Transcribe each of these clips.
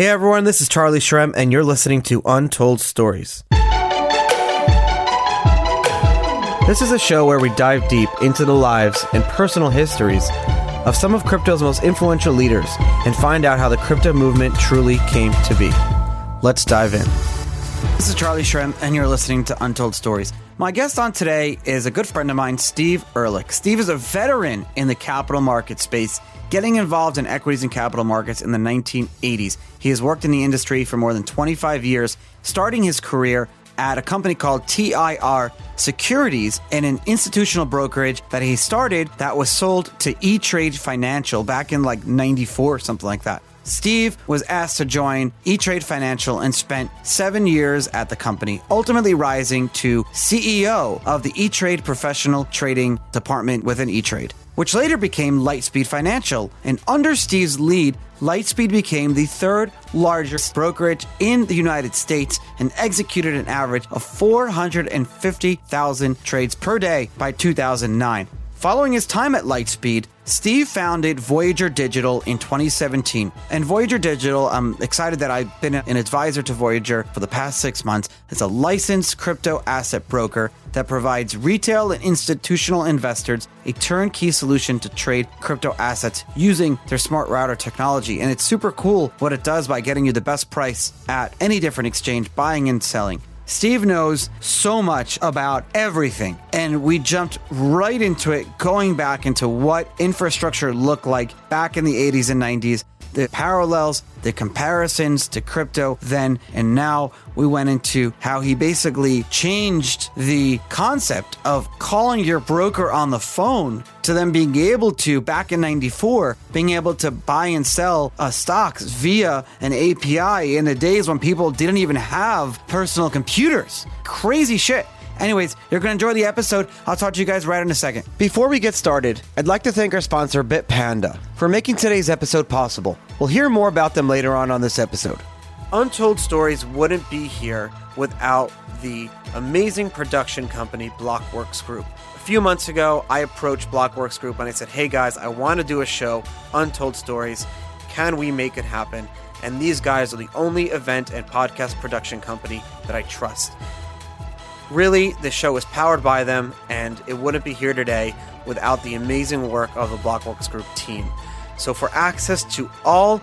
Hey everyone, this is Charlie Shrem, and you're listening to Untold Stories. This is a show where we dive deep into the lives and personal histories of some of crypto's most influential leaders and find out how the crypto movement truly came to be. Let's dive in. This is Charlie Shrem, and you're listening to Untold Stories. My guest on today is a good friend of mine, Steve Ehrlich. Steve is a veteran in the capital market space, getting involved in equities and capital markets in the 1980s. He has worked in the industry for more than 25 years, starting his career at a company called TIR Securities and an institutional brokerage that he started that was sold to E Trade Financial back in like 94 or something like that. Steve was asked to join E Trade Financial and spent seven years at the company, ultimately rising to CEO of the E Trade Professional Trading Department within E Trade, which later became Lightspeed Financial. And under Steve's lead, Lightspeed became the third largest brokerage in the United States and executed an average of 450,000 trades per day by 2009. Following his time at Lightspeed, Steve founded Voyager Digital in 2017. And Voyager Digital, I'm excited that I've been an advisor to Voyager for the past six months. It's a licensed crypto asset broker that provides retail and institutional investors a turnkey solution to trade crypto assets using their smart router technology. And it's super cool what it does by getting you the best price at any different exchange, buying and selling. Steve knows so much about everything, and we jumped right into it, going back into what infrastructure looked like back in the 80s and 90s, the parallels, the comparisons to crypto then and now. We went into how he basically changed the concept of calling your broker on the phone to them being able to, back in 94, being able to buy and sell uh, stocks via an API in the days when people didn't even have personal computers. Crazy shit. Anyways, you're going to enjoy the episode. I'll talk to you guys right in a second. Before we get started, I'd like to thank our sponsor, Bitpanda, for making today's episode possible. We'll hear more about them later on on this episode. Untold Stories wouldn't be here without the amazing production company Blockworks Group. A few months ago, I approached Blockworks Group and I said, hey guys, I want to do a show, Untold Stories. Can we make it happen? And these guys are the only event and podcast production company that I trust. Really, the show is powered by them, and it wouldn't be here today without the amazing work of the Blockworks Group team. So, for access to all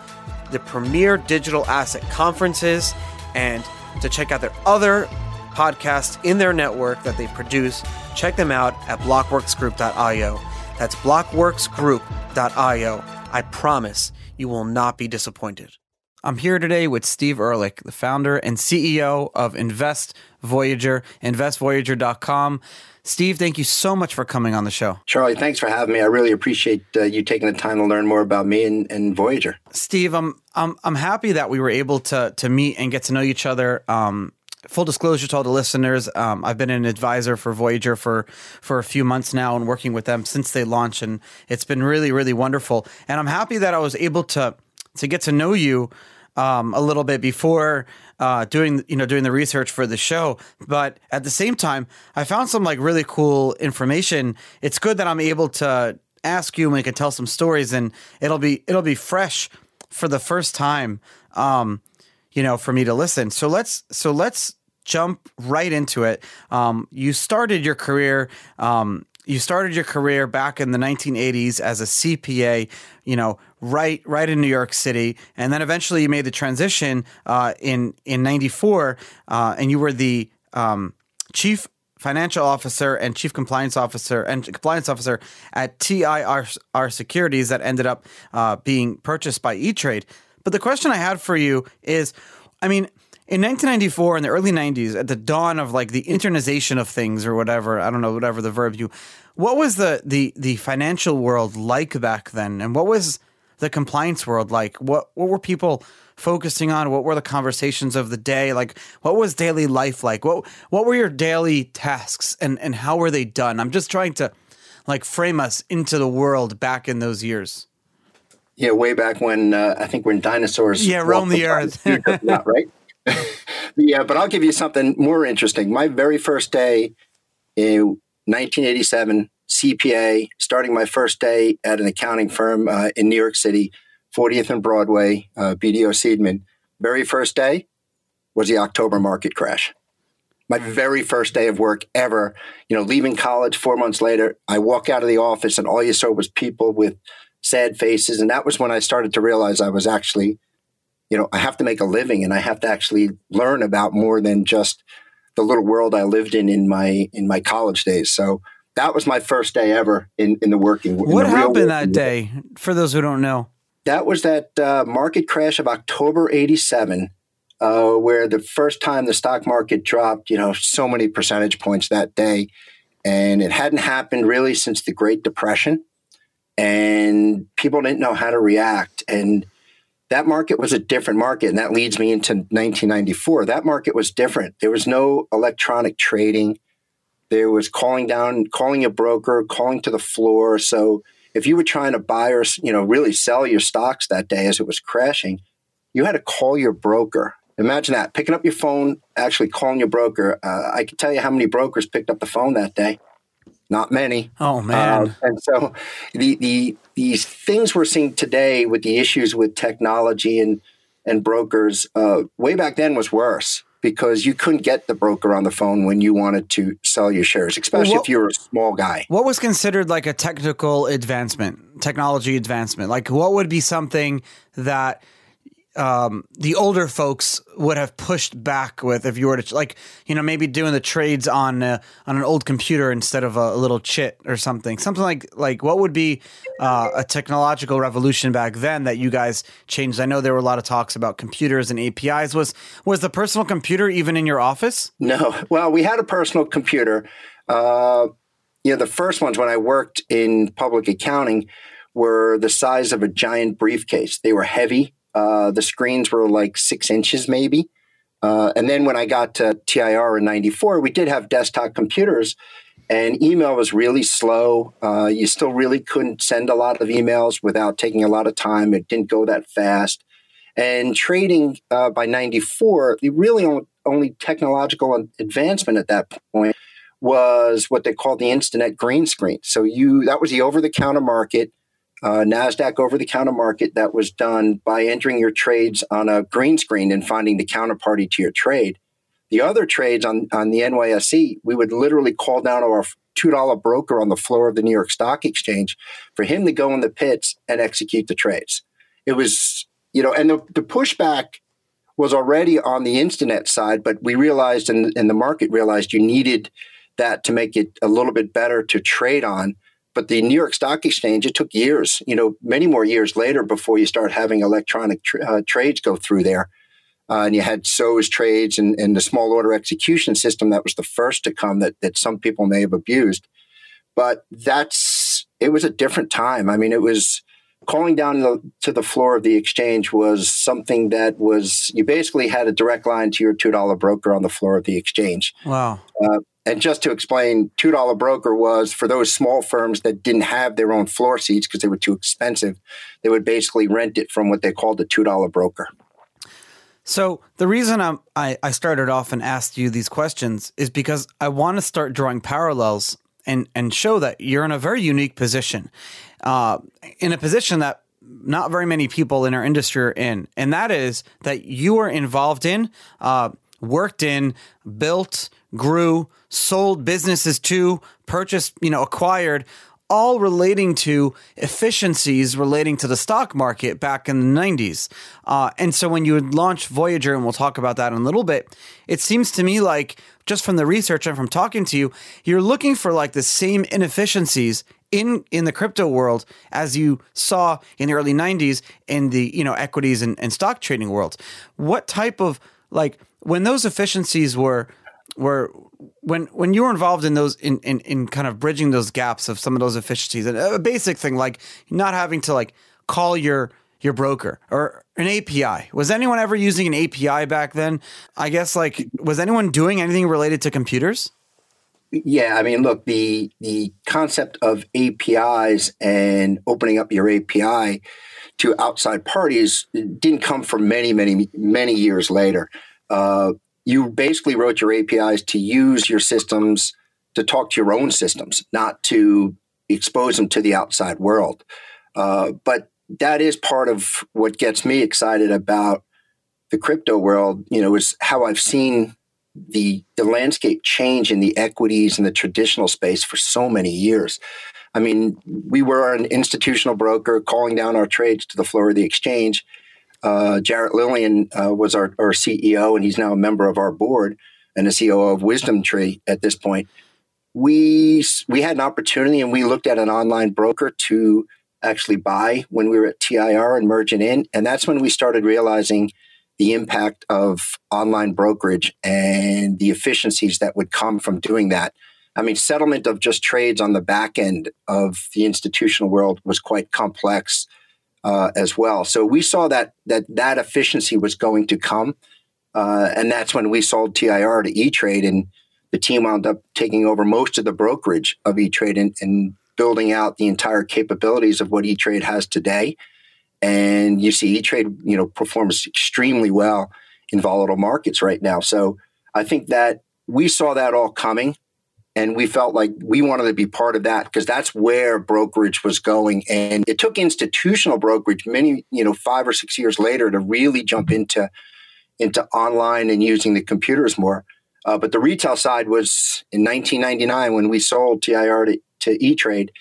the premier digital asset conferences and to check out their other podcasts in their network that they produce, check them out at blockworksgroup.io. That's blockworksgroup.io. I promise you will not be disappointed. I'm here today with Steve Ehrlich, the founder and CEO of Invest Voyager, investvoyager.com. Steve, thank you so much for coming on the show. Charlie, thanks for having me. I really appreciate uh, you taking the time to learn more about me and, and Voyager. Steve, I'm, I'm I'm happy that we were able to to meet and get to know each other. Um, full disclosure to all the listeners, um, I've been an advisor for Voyager for for a few months now and working with them since they launched, and it's been really really wonderful. And I'm happy that I was able to to get to know you um, a little bit before uh, doing you know doing the research for the show. But at the same time, I found some like really cool information. It's good that I'm able to ask you and we can tell some stories, and it'll be it'll be fresh for the first time. Um, you know, for me to listen. So let's so let's jump right into it. Um, you started your career. Um, you started your career back in the 1980s as a CPA, you know, right right in New York City, and then eventually you made the transition uh, in in '94, uh, and you were the um, chief financial officer and chief compliance officer and compliance officer at TIR Securities that ended up uh, being purchased by E Trade. But the question I had for you is, I mean. In 1994, in the early 90s, at the dawn of like the internization of things or whatever, I don't know, whatever the verb you, what was the the the financial world like back then, and what was the compliance world like? What what were people focusing on? What were the conversations of the day? Like what was daily life like? What what were your daily tasks and and how were they done? I'm just trying to like frame us into the world back in those years. Yeah, way back when uh, I think when dinosaurs yeah roam the earth, not right. yeah, but I'll give you something more interesting. My very first day in 1987, CPA, starting my first day at an accounting firm uh, in New York City, 40th and Broadway, uh, BDO Seidman. very first day was the October market crash. My very first day of work ever, you know, leaving college four months later, I walk out of the office and all you saw was people with sad faces. And that was when I started to realize I was actually, you know, I have to make a living and I have to actually learn about more than just the little world I lived in in my in my college days. So that was my first day ever in, in the working. What the happened that day? For those who don't know, that was that uh, market crash of October '87, uh, where the first time the stock market dropped, you know, so many percentage points that day, and it hadn't happened really since the Great Depression, and people didn't know how to react and that market was a different market and that leads me into 1994 that market was different there was no electronic trading there was calling down, calling a broker, calling to the floor. So if you were trying to buy or you know really sell your stocks that day as it was crashing, you had to call your broker. Imagine that picking up your phone, actually calling your broker. Uh, I can tell you how many brokers picked up the phone that day. Not many. Oh man! Uh, and so the the these things we're seeing today with the issues with technology and and brokers uh, way back then was worse because you couldn't get the broker on the phone when you wanted to sell your shares, especially what, if you were a small guy. What was considered like a technical advancement, technology advancement? Like, what would be something that um, the older folks would have pushed back with if you were to like you know maybe doing the trades on uh, on an old computer instead of a, a, little chit or something. Something like like what would be uh, a technological revolution back then that you guys changed? I know there were a lot of talks about computers and APIs was was the personal computer even in your office? No. Well we had a personal computer. Uh, you know the first ones when I worked in public accounting were the size of a giant briefcase. They were heavy uh, the screens were like six inches, maybe. Uh, and then when I got to TIR in 94, we did have desktop computers and email was really slow. Uh, you still really couldn't send a lot of emails without taking a lot of time. It didn't go that fast. And trading uh, by 94, the really only, technological advancement at that point was what they called the Instinet green screen. So you that was the over the counter market uh, NASDAQ over the counter market that was done by entering your trades on a green screen and finding the counterparty to your trade. The other trades on, on the NYSE, we would literally call down our $2 broker on the floor of the New York Stock Exchange for him to go in the pits and execute the trades. It was, you know, and the, the pushback was already on the Instinet side, but we realized and, and the market realized you needed that to make it a little bit better to trade on. But the New York Stock Exchange, it took years, you know, many more years later before you start having electronic tra- uh, trades go through there. Uh, and you had SOES trades and, and the small order execution system that was the first to come that, that some people may have abused. But that's, it was a different time. I mean, it was calling down the, to the floor of the exchange was something that was, you basically had a direct line to your $2 broker on the floor of the exchange. Wow. Uh, and just to explain, $2 broker was for those small firms that didn't have their own floor seats because they were too expensive, they would basically rent it from what they called the $2 broker. So the reason I'm, I, I started off and asked you these questions is because I want to start drawing parallels and, and show that you're in a very unique position, uh, in a position that not very many people in our industry are in, and that is that you are involved in, uh, worked in, built, grew, sold businesses to, purchased, you know, acquired, all relating to efficiencies relating to the stock market back in the 90s. Uh, and so when you launch Voyager, and we'll talk about that in a little bit, it seems to me like just from the research and from talking to you, you're looking for like the same inefficiencies in in the crypto world as you saw in the early 90s in the you know equities and, and stock trading world what type of like when those efficiencies were were when when you were involved in those in, in in kind of bridging those gaps of some of those efficiencies and a basic thing like not having to like call your your broker or an API. Was anyone ever using an API back then? I guess like was anyone doing anything related to computers? Yeah, I mean, look, the the concept of APIs and opening up your API to outside parties didn't come from many, many, many years later. Uh, you basically wrote your APIs to use your systems to talk to your own systems, not to expose them to the outside world. Uh, but that is part of what gets me excited about the crypto world, you know, is how I've seen the the landscape change in the equities and the traditional space for so many years. I mean, we were an institutional broker calling down our trades to the floor of the exchange. Uh, Jarrett Lilien uh, was our, our, CEO, and he's now a member of our board and the CEO of Wisdom Tree at this point. We we had an opportunity, and we looked at an online broker to actually buy when we were at TIR and merge it in, and that's when we started realizing the impact of online brokerage and the efficiencies that would come from doing that. I mean, settlement of just trades on the back end of the institutional world was quite complex uh, as well. So we saw that that that efficiency was going to come, uh, and that's when we sold TIR to E Trade, and the team wound up taking over most of the brokerage of E Trade and, and building out the entire capabilities of what E Trade has today and you see E-Trade, you know, performs extremely well in volatile markets right now. So I think that we saw that all coming and we felt like we wanted to be part of that because that's where brokerage was going and it took institutional brokerage many you know 5 or 6 years later to really jump into into online and using the computers more uh, but the retail side was in 1999 when we sold TIR to, to E-Trade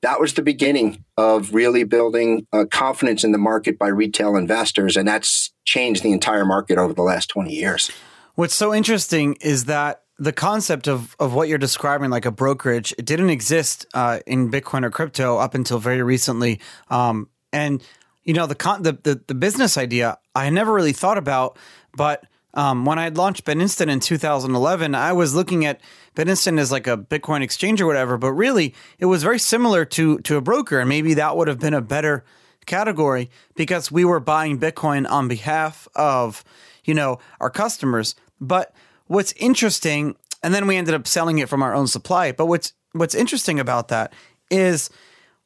that was the beginning of really building uh, confidence in the market by retail investors. And that's changed the entire market over the last 20 years. What's so interesting is that the concept of, of what you're describing, like a brokerage, it didn't exist uh, in Bitcoin or crypto up until very recently. Um, and you know the, con- the, the the business idea I never really thought about, but um, when I had launched BitInstant in 2011, I was looking at BitInstant as like a Bitcoin exchange or whatever, but really it was very similar to to a broker, and maybe that would have been a better category because we were buying Bitcoin on behalf of you know our customers. But what's interesting, and then we ended up selling it from our own supply. But what's what's interesting about that is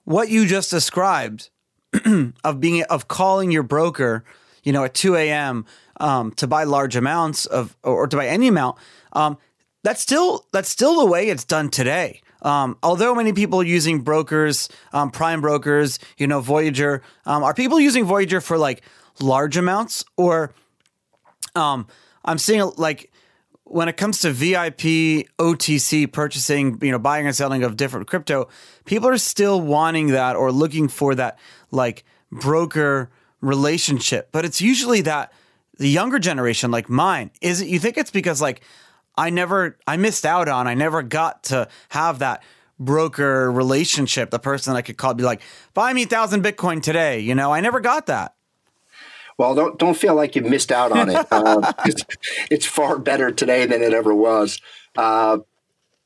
what you just described of being of calling your broker, you know, at 2 a.m um, to buy large amounts of or to buy any amount. Um, that's still that's still the way it's done today. Um, although many people are using brokers, um, prime brokers, you know, Voyager, um, are people using Voyager for like large amounts or um, I'm seeing like when it comes to VIP OTC purchasing, you know, buying and selling of different crypto, people are still wanting that or looking for that like broker relationship. But it's usually that the younger generation like mine is it you think it's because like i never i missed out on i never got to have that broker relationship the person i could call be like buy me thousand bitcoin today you know i never got that well don't don't feel like you missed out on it uh, it's, it's, far better today than it ever was uh,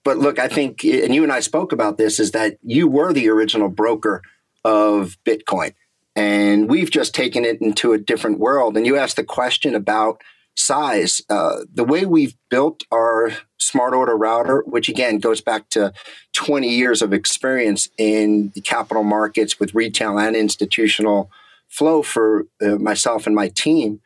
but look i think and you and i spoke about this is that you were the original broker of bitcoin and we've just taken it into a different world. And you asked the question about size. Uh, the way we've built our smart order router, which again goes back to 20 years of experience in the capital markets with retail and institutional flow for uh, myself and my team,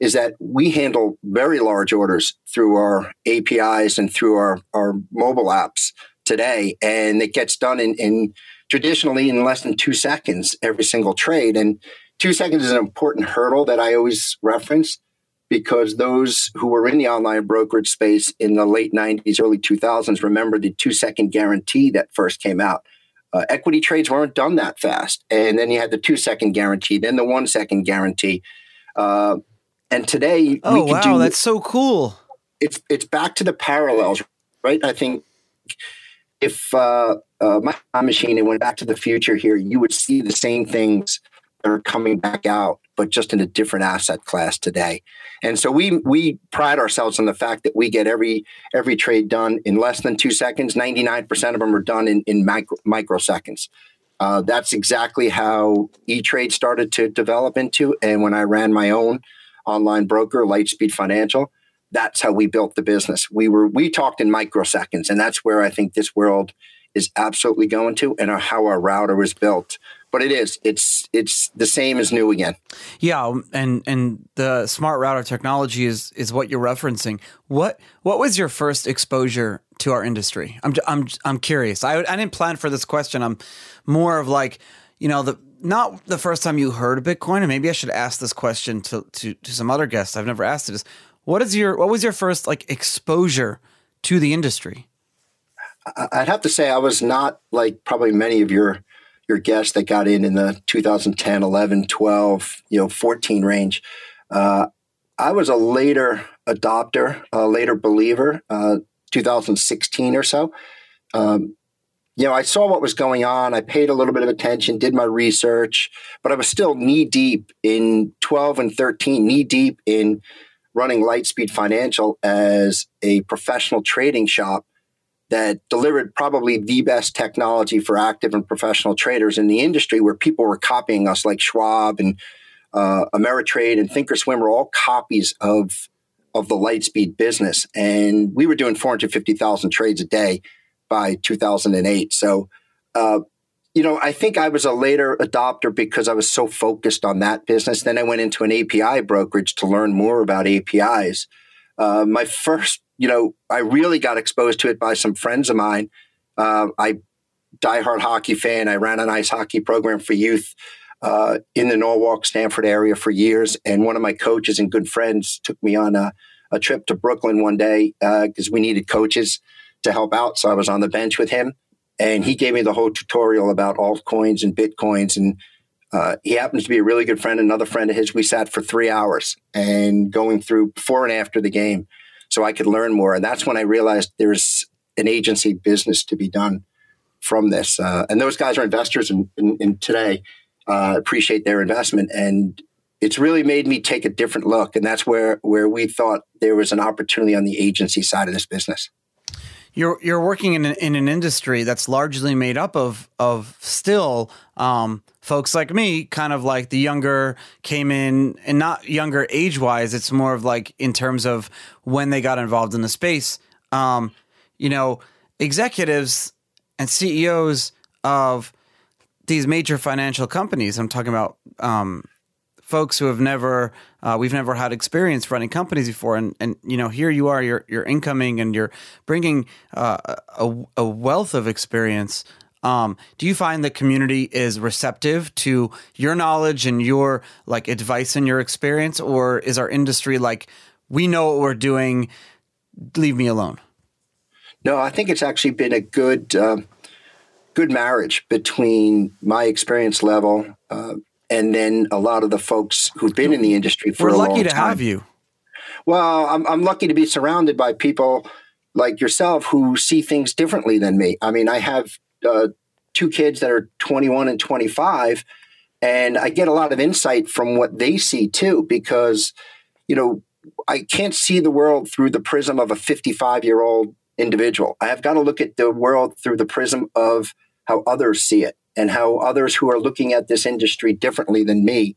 is that we handle very large orders through our APIs and through our, our mobile apps today. And it gets done in, in traditionally in less than two seconds every single trade. And two seconds is an important hurdle that I always reference because those who were in the online brokerage space in the late 90s, early 2000s remember the two second guarantee that first came out. Uh, equity trades weren't done that fast. And then you had the two second guarantee, then the one second guarantee. Uh, and today, oh, wow, do, that's so cool. It's, it's back to the parallels, right? I think if uh, uh, my machine and went back to the future here, you would see the same things that are coming back out, but just in a different asset class today. And so we we pride ourselves on the fact that we get every every trade done in less than two seconds. Ninety nine percent of them are done in in micro, microseconds. Uh, that's exactly how E Trade started to develop into. And when I ran my own online broker, Lightspeed Financial, that's how we built the business. We were we talked in microseconds, and that's where I think this world is absolutely going to, and how our router was built. But it is it's it's the same as new again. Yeah, um, and and the smart router technology is is what you're referencing. What what was your first exposure to our industry? I'm I'm I'm curious. I I didn't plan for this question. I'm more of like you know the not the first time you heard Bitcoin, and maybe I should ask this question to, to, to some other guests. I've never asked it. Is what is your what was your first like exposure to the industry? I'd have to say I was not like probably many of your your guests that got in in the 2010, 11, 12, you know, 14 range. Uh, I was a later adopter, a later believer, uh, 2016 or so. Um, you know, I saw what was going on. I paid a little bit of attention, did my research, but I was still knee deep in 12 and 13, knee deep in running Lightspeed Financial as a professional trading shop that delivered probably the best technology for active and professional traders in the industry where people were copying us like Schwab and uh, Ameritrade and Thinkorswim were all copies of of the Lightspeed business. And we were doing 450,000 trades a day by 2008. So, uh, you know, I think I was a later adopter because I was so focused on that business. Then I went into an API brokerage to learn more about APIs. Uh, my first, you know, I really got exposed to it by some friends of mine. Uh, I diehard hockey fan. I ran an ice hockey program for youth uh, in the Norwalk, Stamford area for years. And one of my coaches and good friends took me on a, a trip to Brooklyn one day because uh, we needed coaches to help out. So I was on the bench with him, and he gave me the whole tutorial about altcoins and bitcoins. And uh, he happens to be a really good friend. Another friend of his. We sat for three hours and going through before and after the game, so I could learn more. And that's when I realized there's an agency business to be done from this. Uh, and those guys are investors in, in, in today uh, appreciate their investment. And it's really made me take a different look. And that's where, where we thought there was an opportunity on the agency side of this business. You're, you're working in an, in an industry that's largely made up of, of still um, folks like me, kind of like the younger came in, and not younger age wise, it's more of like in terms of when they got involved in the space. Um, you know, executives and CEOs of these major financial companies. I'm talking about um, folks who have never, uh, we've never had experience running companies before, and and you know, here you are, you're you're incoming, and you're bringing uh, a, a wealth of experience. Um, do you find the community is receptive to your knowledge and your like advice and your experience, or is our industry like we know what we're doing? Leave me alone. No, I think it's actually been a good. Um good marriage between my experience level uh, and then a lot of the folks who've been in the industry for a long time. We're lucky to have you. Well, I'm, I'm lucky to be surrounded by people like yourself who see things differently than me. I mean, I have uh, two kids that are 21 and 25, and I get a lot of insight from what they see too, because, you know, I can't see the world through the prism of a 55 year old individual. I have got to look at the world through the prism of how others see it and how others who are looking at this industry differently than me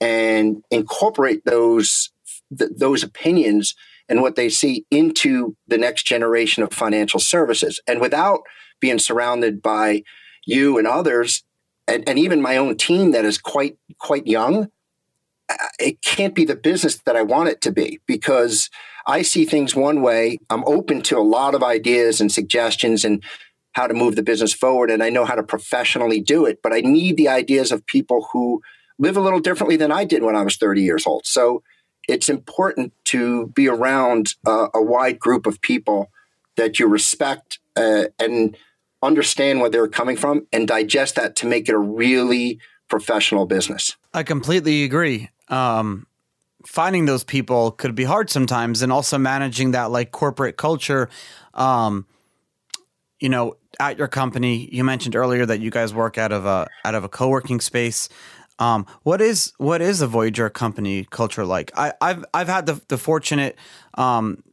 and incorporate those th- those opinions and what they see into the next generation of financial services and without being surrounded by you and others and, and even my own team that is quite quite young uh, it can't be the business that I want it to be because I see things one way. I'm open to a lot of ideas and suggestions and how to move the business forward and I know how to professionally do it, but I need the ideas of people who live a little differently than I did when I was 30 years old. So it's important to be around uh, a wide group of people that you respect uh, and understand where they're coming from and digest that to make it a really professional business. I completely agree. Um, finding those people could be hard sometimes, and also managing that like corporate culture. Um, you know, at your company, you mentioned earlier that you guys work out of a out of a co working space. Um, what is what is a Voyager company culture like? I, have I've had the the fortunate. Um,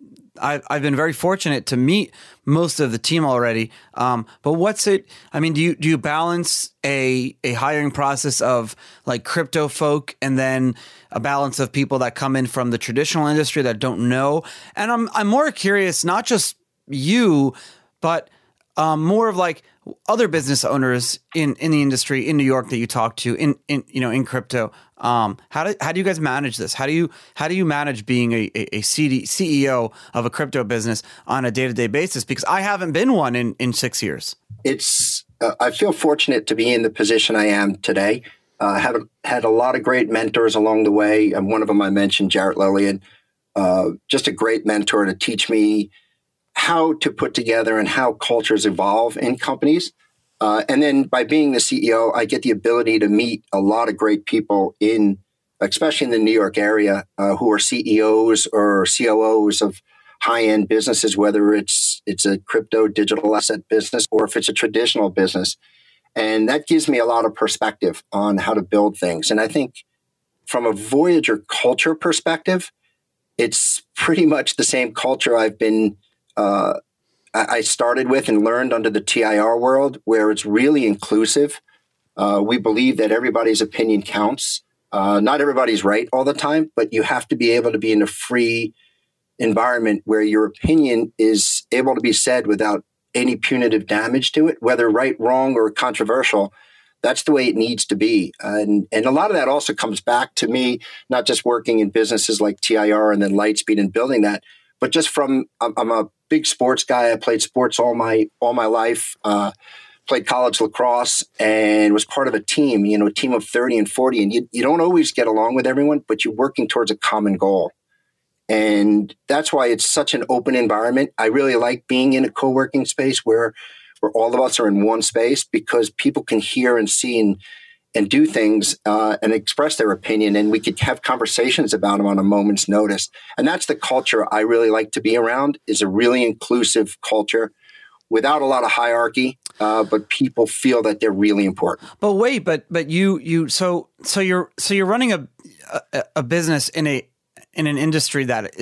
I, I've been very fortunate to meet most of the team already. Um, but what's it? I mean, do you do you balance a a hiring process of like crypto folk and then a balance of people that come in from the traditional industry that don't know? And I'm I'm more curious, not just you, but um, more of like other business owners in in the industry in New York that you talk to in in you know in crypto. Um, how do how do you guys manage this? How do you how do you manage being a, a, a CD, CEO of a crypto business on a day to day basis? Because I haven't been one in in six years. It's uh, I feel fortunate to be in the position I am today. Uh, I have had a lot of great mentors along the way, and one of them I mentioned, Jarrett Lilien, uh, just a great mentor to teach me how to put together and how cultures evolve in companies. Uh, and then by being the CEO, I get the ability to meet a lot of great people in, especially in the New York area, uh, who are CEOs or COOs of high end businesses, whether it's it's a crypto digital asset business or if it's a traditional business. And that gives me a lot of perspective on how to build things. And I think from a Voyager culture perspective, it's pretty much the same culture I've been uh, I started with and learned under the TIR world, where it's really inclusive. Uh, we believe that everybody's opinion counts. Uh, not everybody's right all the time, but you have to be able to be in a free environment where your opinion is able to be said without any punitive damage to it, whether right, wrong, or controversial. That's the way it needs to be. And, and a lot of that also comes back to me, not just working in businesses like TIR and then Lightspeed and building that, but just from, I'm, a big sports guy. I played sports all my, all my life. Uh, played college lacrosse and was part of a team, you know, a team of 30 and 40. And you, you don't always get along with everyone, but you're working towards a common goal. And that's why it's such an open environment. I really like being in a co working space where, where all of us are in one space because people can hear and see and, and do things uh, and express their opinion. And we could have conversations about them on a moment's notice. And that's the culture I really like to be around is a really inclusive culture without a lot of hierarchy, uh, but people feel that they're really important. But wait, but but you you so so you're so you're running a a, a business in a in an industry that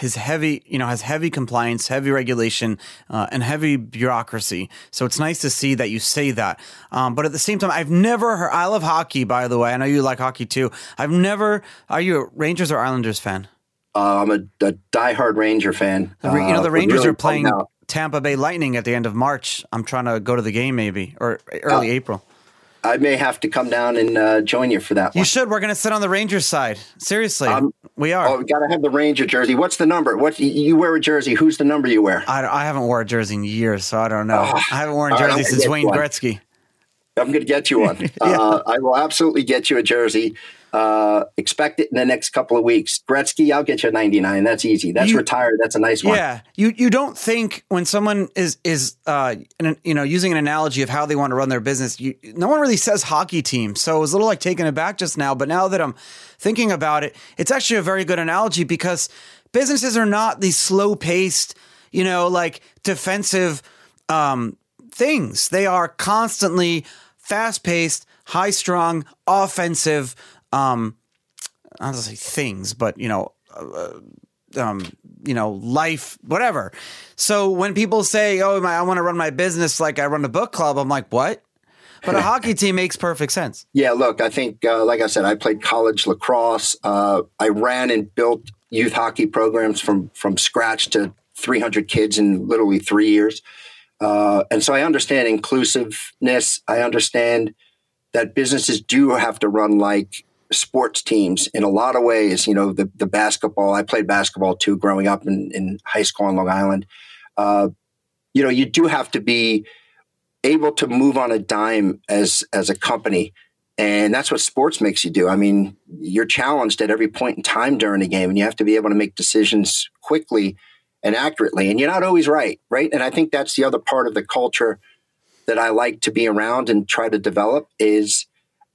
is heavy, you know, has heavy compliance, heavy regulation, uh, and heavy bureaucracy. So it's nice to see that you say that. Um, but at the same time, I've never heard. I love hockey, by the way. I know you like hockey too. I've never. Are you a Rangers or Islanders fan? Uh, I'm a, a diehard Ranger fan. you know, the uh, Rangers really are playing Tampa Bay Lightning at the end of March. I'm trying to go to the game, maybe or early uh, April. I may have to come down and uh, join you for that. You should. We're going to sit on the Rangers side. Seriously, um, we are. Oh, we got to have the Ranger jersey. What's the number? What you wear a jersey? Who's the number you wear? I, I haven't worn a jersey in years, so I don't know. Uh, I haven't worn a jersey right, since Wayne one. Gretzky. I'm going to get you one. yeah. uh, I will absolutely get you a jersey. Uh, expect it in the next couple of weeks. Gretzky, I'll get you a 99. That's easy. That's you, retired. That's a nice one. Yeah. You you don't think when someone is is uh you know using an analogy of how they want to run their business, you, no one really says hockey team. So it was a little like taken aback just now. But now that I'm thinking about it, it's actually a very good analogy because businesses are not these slow paced, you know, like defensive um, things. They are constantly fast paced, high strung, offensive um, I don't say things, but you know, uh, um, you know, life, whatever. So when people say, "Oh, my, I want to run my business like I run a book club," I'm like, "What?" But a hockey team makes perfect sense. Yeah, look, I think, uh, like I said, I played college lacrosse. Uh, I ran and built youth hockey programs from from scratch to 300 kids in literally three years. Uh, and so I understand inclusiveness. I understand that businesses do have to run like sports teams in a lot of ways. You know, the, the basketball, I played basketball too growing up in, in high school on Long Island. Uh, you know, you do have to be able to move on a dime as as a company. And that's what sports makes you do. I mean, you're challenged at every point in time during the game, and you have to be able to make decisions quickly and accurately. And you're not always right, right? And I think that's the other part of the culture that I like to be around and try to develop is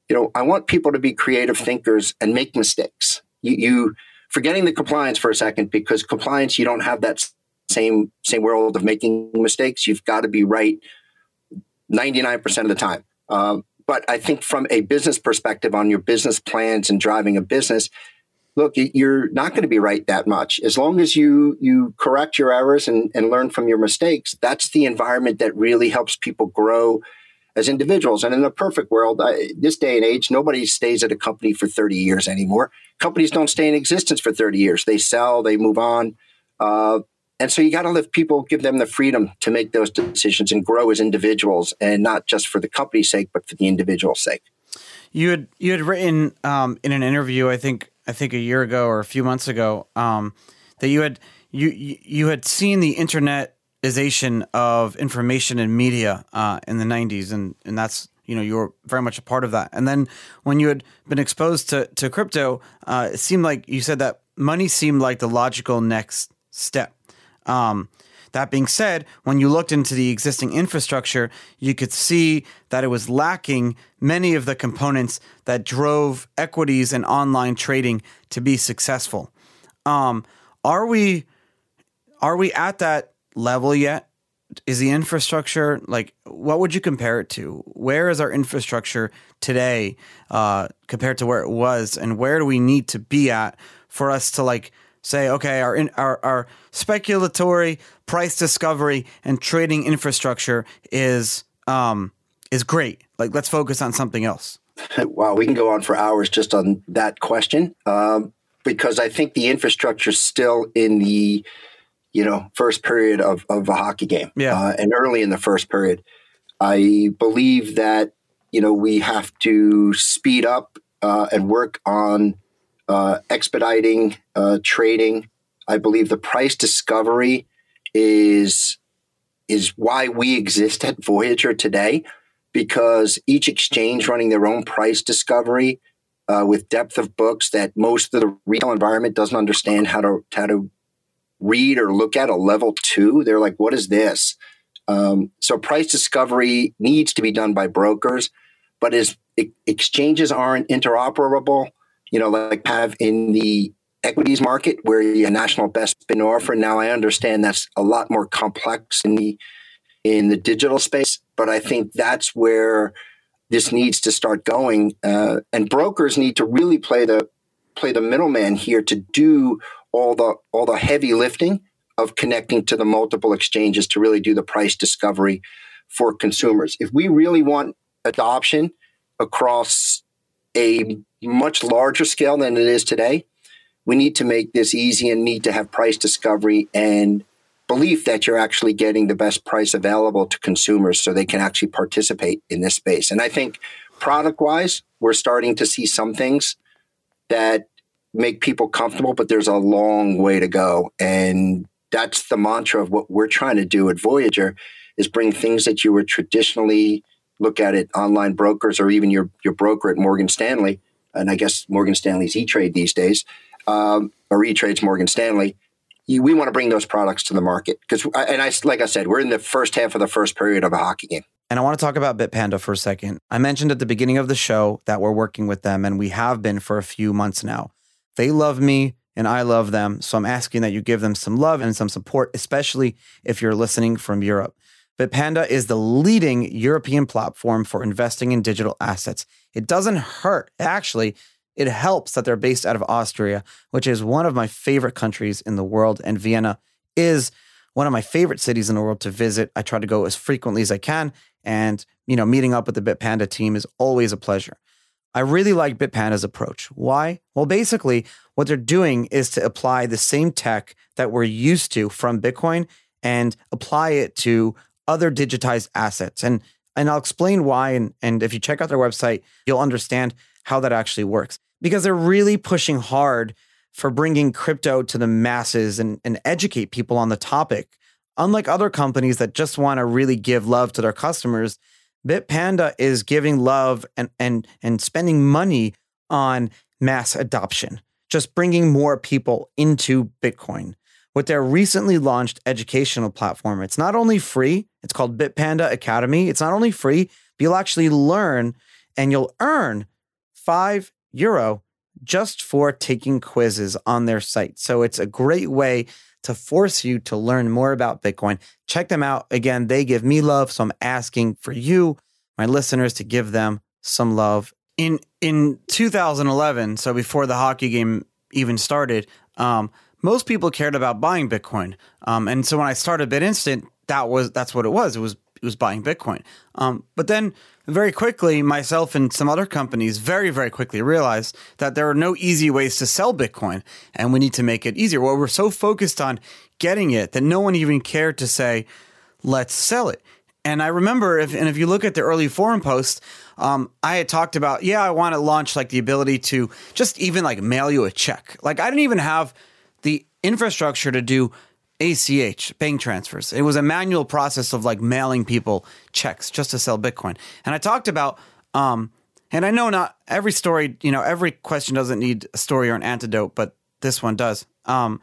you know, I want people to be creative thinkers and make mistakes. You, you forgetting the compliance for a second because compliance you don't have that same same world of making mistakes. You've got to be right ninety nine percent of the time. Um, but I think from a business perspective on your business plans and driving a business, look, you're not going to be right that much. As long as you you correct your errors and, and learn from your mistakes, that's the environment that really helps people grow as individuals. And in a perfect world, I, this day and age, nobody stays at a company for 30 years anymore. Companies don't stay in existence for 30 years. They sell, they move on. Uh, and so you got to let people give them the freedom to make those decisions and grow as individuals and not just for the company's sake, but for the individual's sake. You had you had written um, in an interview, I think I think a year ago or a few months ago, um, that you had you you had seen the internet democratization of information and media uh, in the 90s. And, and that's, you know, you were very much a part of that. And then when you had been exposed to, to crypto, uh, it seemed like you said that money seemed like the logical next step. Um, that being said, when you looked into the existing infrastructure, you could see that it was lacking many of the components that drove equities and online trading to be successful. Um, are we are we at that level yet? Is the infrastructure like what would you compare it to? Where is our infrastructure today uh, compared to where it was, and where do we need to be at for us to like say, okay, our in, our, our speculatory price discovery and trading infrastructure is um, is great. Like, let's focus on something else. wow, we can go on for hours just on that question um, because I think the infrastructure still in the you know first period of, of a hockey game. Yeah, uh, and early in the first period, I believe that you know we have to speed up uh, and work on uh, expediting uh, trading. I believe the price discovery is is why we exist at Voyager today, because each exchange running their own price discovery uh, with depth of books that most of the retail environment doesn't understand how to how to read or look at a level two. They're like, "What is this?" Um, so price discovery needs to be done by brokers, but as exchanges aren't interoperable, you know, like have in the equities market where you national best bid offer. Now I understand that's a lot more complex in the in the digital space, but I think that's where this needs to start going. Uh, and brokers need to really play the play the middleman here to do all the all the heavy lifting of connecting to the multiple exchanges to really do the price discovery for consumers. If we really want adoption across a much larger scale than it is today. We need to make this easy and need to have price discovery and belief that you're actually getting the best price available to consumers so they can actually participate in this space. And I think product wise, we're starting to see some things that make people comfortable, but there's a long way to go. And that's the mantra of what we're trying to do at Voyager is bring things that you would traditionally look at at online brokers or even your your broker at Morgan Stanley and I guess Morgan Stanley's E Trade these days, um, or E Trade's Morgan Stanley. You, we want to bring those products to the market because, and I like I said, we're in the first half of the first period of a hockey game. And I want to talk about Bitpanda for a second. I mentioned at the beginning of the show that we're working with them, and we have been for a few months now. They love me and I love them. So I'm asking that you give them some love and some support, especially if you're listening from Europe. Bitpanda is the leading European platform for investing in digital assets. It doesn't hurt. Actually, it helps that they're based out of Austria, which is one of my favorite countries in the world. And Vienna is one of my favorite cities in the world to visit. I try to go as frequently as I can. And, you know, meeting up with the Bitpanda team is always a pleasure. I really like Bitpanda's approach. Why? Well, basically, what they're doing is to apply the same tech that we're used to from Bitcoin and apply it to other digitized assets. And and I'll explain why. And, and if you check out their website, you'll understand how that actually works. Because they're really pushing hard for bringing crypto to the masses and, and educate people on the topic. Unlike other companies that just want to really give love to their customers, Bitpanda is giving love and, and, and spending money on mass adoption, just bringing more people into Bitcoin with their recently launched educational platform. It's not only free, it's called Bitpanda Academy. It's not only free, but you'll actually learn and you'll earn five euro just for taking quizzes on their site. So it's a great way to force you to learn more about Bitcoin. Check them out. Again, they give me love. So I'm asking for you, my listeners, to give them some love. In in 2011, so before the hockey game even started, um, most people cared about buying Bitcoin. Um, and so when I started BitInstant, that was that's what it was. It was it was buying Bitcoin. Um, but then very quickly, myself and some other companies very very quickly realized that there are no easy ways to sell Bitcoin, and we need to make it easier. Well, we're so focused on getting it that no one even cared to say, "Let's sell it." And I remember, if and if you look at the early forum posts, um, I had talked about, yeah, I want to launch like the ability to just even like mail you a check. Like I didn't even have the infrastructure to do ACH, bank transfers. It was a manual process of like mailing people checks just to sell Bitcoin. And I talked about, um, and I know not every story, you know, every question doesn't need a story or an antidote, but this one does. Um,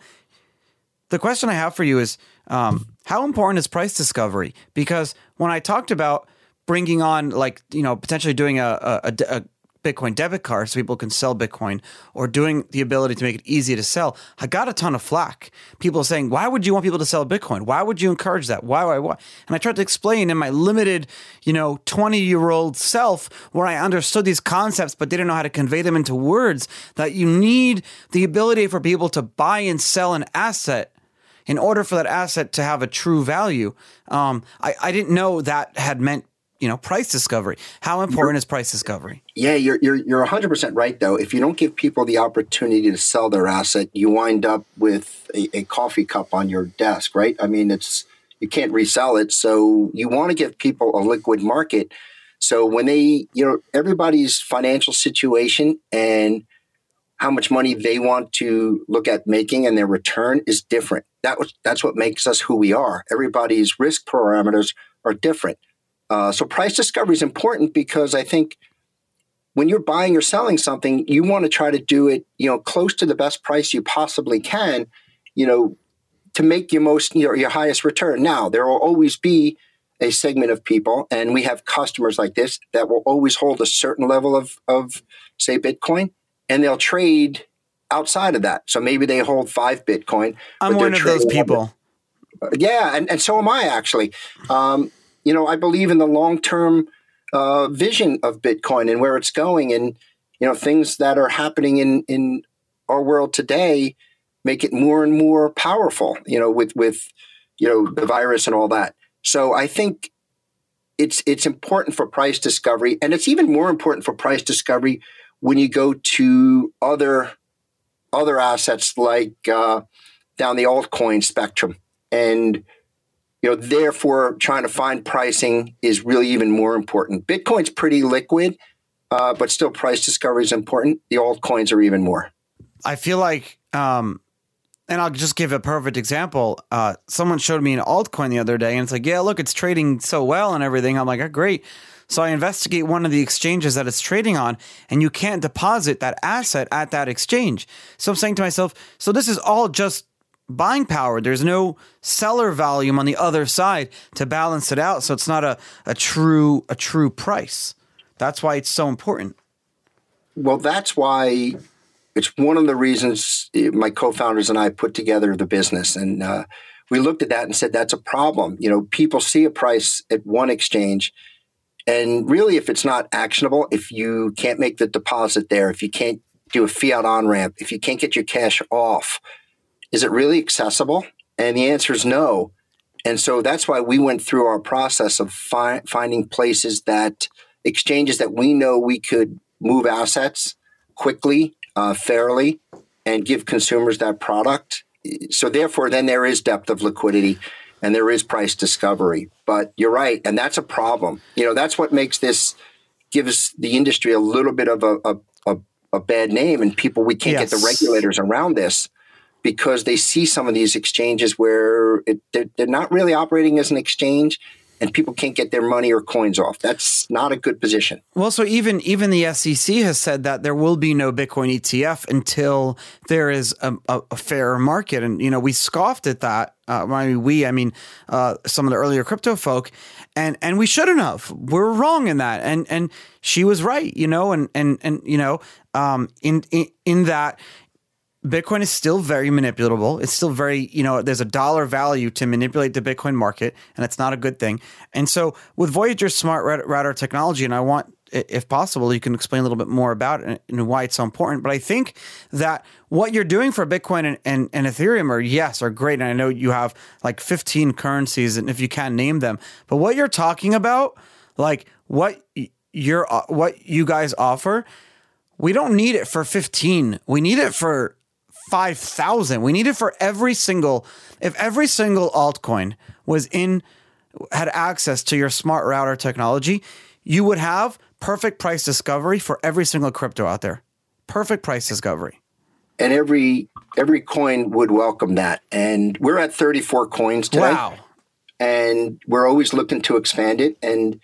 the question I have for you is um, how important is price discovery? Because when I talked about bringing on, like, you know, potentially doing a, a, a Bitcoin debit card so people can sell Bitcoin or doing the ability to make it easy to sell, I got a ton of flack. People saying, why would you want people to sell Bitcoin? Why would you encourage that? Why, why, why? And I tried to explain in my limited, you know, 20 year old self where I understood these concepts but didn't know how to convey them into words that you need the ability for people to buy and sell an asset in order for that asset to have a true value. Um, I, I didn't know that had meant you know price discovery. How important is price discovery? Yeah you're, you're you're 100% right though. If you don't give people the opportunity to sell their asset you wind up with a, a coffee cup on your desk right? I mean it's you can't resell it so you want to give people a liquid market. So when they you know everybody's financial situation and how much money they want to look at making and their return is different. That was that's what makes us who we are. Everybody's risk parameters are different uh, so price discovery is important because I think when you're buying or selling something, you want to try to do it, you know, close to the best price you possibly can, you know, to make your most, you know, your highest return. Now, there will always be a segment of people, and we have customers like this that will always hold a certain level of, of say, Bitcoin, and they'll trade outside of that. So maybe they hold five Bitcoin. I'm one of those people. Yeah, and, and so am I actually. Um, you know, I believe in the long term uh, vision of Bitcoin and where it's going, and you know, things that are happening in in our world today make it more and more powerful. You know, with with you know the virus and all that. So I think it's it's important for price discovery, and it's even more important for price discovery when you go to other other assets like uh, down the altcoin spectrum and you know, therefore trying to find pricing is really even more important. Bitcoin's pretty liquid, uh, but still price discovery is important. The altcoins are even more. I feel like, um, and I'll just give a perfect example. Uh, someone showed me an altcoin the other day, and it's like, yeah, look, it's trading so well and everything. I'm like, oh, great. So I investigate one of the exchanges that it's trading on, and you can't deposit that asset at that exchange. So I'm saying to myself, so this is all just buying power. There's no seller volume on the other side to balance it out. So it's not a, a true a true price. That's why it's so important. Well, that's why it's one of the reasons my co-founders and I put together the business, and uh, we looked at that and said that's a problem. You know, people see a price at one exchange, and really, if it's not actionable, if you can't make the deposit there, if you can't do a fiat on ramp, if you can't get your cash off, is it really accessible? And the answer is no. And so that's why we went through our process of fi- finding places that exchanges that we know we could move assets quickly, uh, fairly, and give consumers that product. So therefore, then there is depth of liquidity and there is price discovery. But you're right, and that's a problem. You know, that's what makes this gives the industry a little bit of a, a, a, a bad name, and people we can't yes. get the regulators around this because they see some of these exchanges where it, they're, they're not really operating as an exchange and people can't get their money or coins off. That's not a good position. Well, so even even the SEC has said that there will be no Bitcoin ETF until there is a, a, a fair market, and you know we scoffed at that. Uh, I mean, we, I mean, uh, some of the earlier crypto folk, and and we shouldn't have. We're wrong in that, and and she was right, you know, and and and you know, um, in in in that Bitcoin is still very manipulable. It's still very, you know, there's a dollar value to manipulate the Bitcoin market, and it's not a good thing. And so with Voyager's smart router technology, and I want, if possible, you can explain a little bit more about it and why it's so important. But I think that what you're doing for Bitcoin and, and, and Ethereum are, yes, are great. And I know you have like 15 currencies, and if you can name them, but what you're talking about, like what you're, uh, what you guys offer, we don't need it for 15. We need it for 5,000. We need it for every single, if every single altcoin was in, had access to your smart router technology, you would have perfect price discovery for every single crypto out there. Perfect price discovery. and every every coin would welcome that. And we're at 34 coins today. Wow. And we're always looking to expand it. And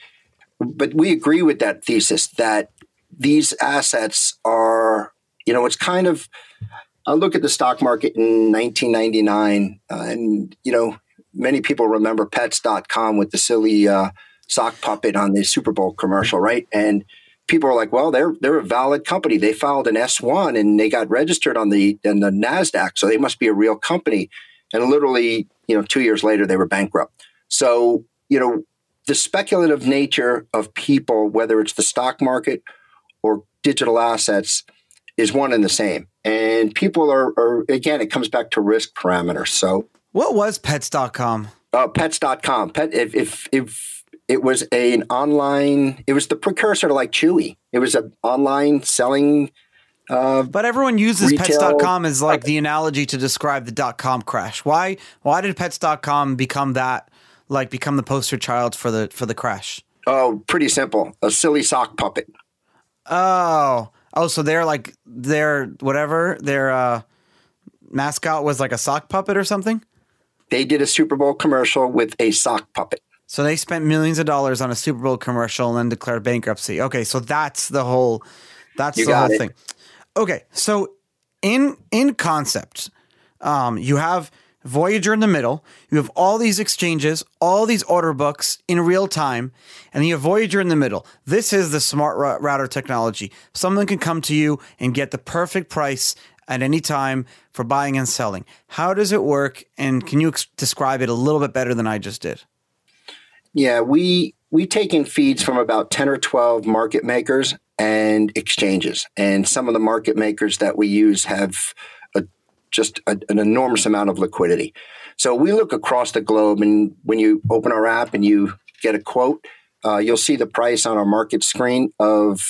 but we agree with that thesis that these assets are, you know, it's kind of I look at the stock market in 1999, uh, and you know, many people remember Pets.com with the silly uh, sock puppet on the Super Bowl commercial, right? And people are like, "Well, they're they're a valid company. They filed an S one and they got registered on the on the Nasdaq, so they must be a real company." And literally, you know, two years later, they were bankrupt. So, you know, the speculative nature of people, whether it's the stock market or digital assets, is one and the same. And people are, are again, it comes back to risk parameters. So, what was pets.com? Uh, pets.com. Pet, if, if, if it was a, an online, it was the precursor to like Chewy. It was an online selling. Uh, but everyone uses retail, pets.com as like the analogy to describe the dot com crash. Why, why did pets.com become that, like become the poster child for the, for the crash? Oh, pretty simple. A silly sock puppet. Oh, Oh, so they're like their whatever their uh, mascot was like a sock puppet or something. They did a Super Bowl commercial with a sock puppet. So they spent millions of dollars on a Super Bowl commercial and then declared bankruptcy. Okay, so that's the whole that's you the whole it. thing. Okay, so in in concept, um, you have Voyager in the middle. You have all these exchanges, all these order books in real time, and you have Voyager in the middle. This is the smart router technology. Someone can come to you and get the perfect price at any time for buying and selling. How does it work? And can you ex- describe it a little bit better than I just did? Yeah, we we take in feeds from about 10 or 12 market makers and exchanges. And some of the market makers that we use have just a, an enormous amount of liquidity. So we look across the globe, and when you open our app and you get a quote, uh, you'll see the price on our market screen of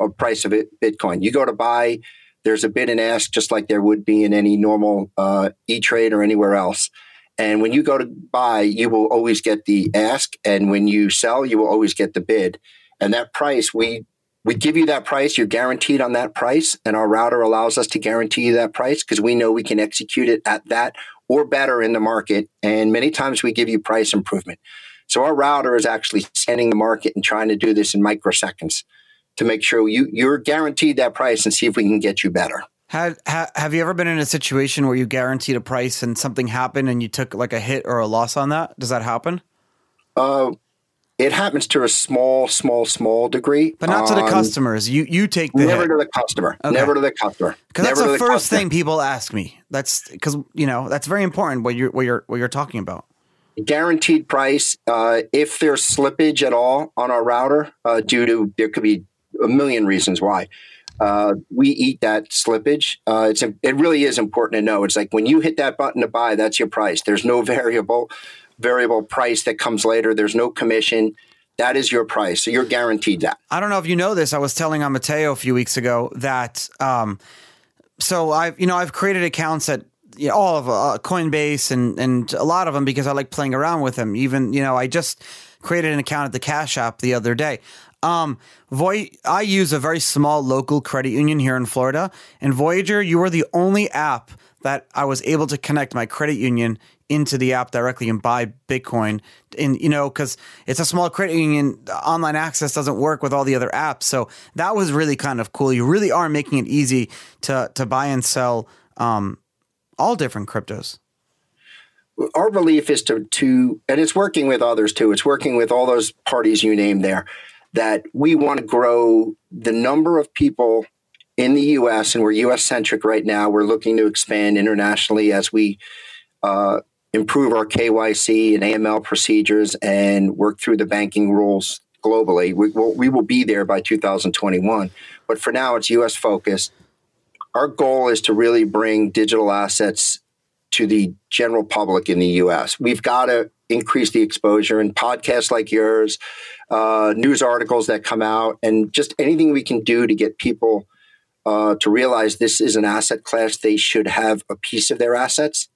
a price of it, Bitcoin. You go to buy, there's a bid and ask, just like there would be in any normal uh, E Trade or anywhere else. And when you go to buy, you will always get the ask, and when you sell, you will always get the bid. And that price we we give you that price, you're guaranteed on that price, and our router allows us to guarantee you that price because we know we can execute it at that or better in the market. And many times we give you price improvement. So our router is actually scanning the market and trying to do this in microseconds to make sure you, you're guaranteed that price and see if we can get you better. Have, have you ever been in a situation where you guaranteed a price and something happened and you took like a hit or a loss on that? Does that happen? Uh, it happens to a small, small, small degree, but not to the customers. You you take the never hit. to the customer. Okay. Never to the customer. Because that's the, the first customer. thing people ask me. That's because you know that's very important. What you're what you're what you're talking about. Guaranteed price. Uh, if there's slippage at all on our router, uh, due to there could be a million reasons why. Uh, we eat that slippage. Uh, it's it really is important to know. It's like when you hit that button to buy, that's your price. There's no variable variable price that comes later. There's no commission. That is your price. So you're guaranteed that. I don't know if you know this. I was telling on Mateo a few weeks ago that, um, so I've, you know, I've created accounts at you know, all of uh, Coinbase and, and a lot of them because I like playing around with them. Even, you know, I just created an account at the Cash App the other day. Um, Voy- I use a very small local credit union here in Florida, and Voyager, you are the only app that I was able to connect my credit union into the app directly and buy Bitcoin. And, you know, because it's a small credit union, online access doesn't work with all the other apps. So that was really kind of cool. You really are making it easy to, to buy and sell um, all different cryptos. Our belief is to, to, and it's working with others too. It's working with all those parties you named there, that we want to grow the number of people in the US, and we're US centric right now. We're looking to expand internationally as we uh, improve our KYC and AML procedures and work through the banking rules globally. We will, we will be there by 2021. But for now, it's US focused. Our goal is to really bring digital assets to the general public in the US. We've got to increase the exposure and podcasts like yours, uh, news articles that come out, and just anything we can do to get people uh, to realize this is an asset class they should have a piece of their assets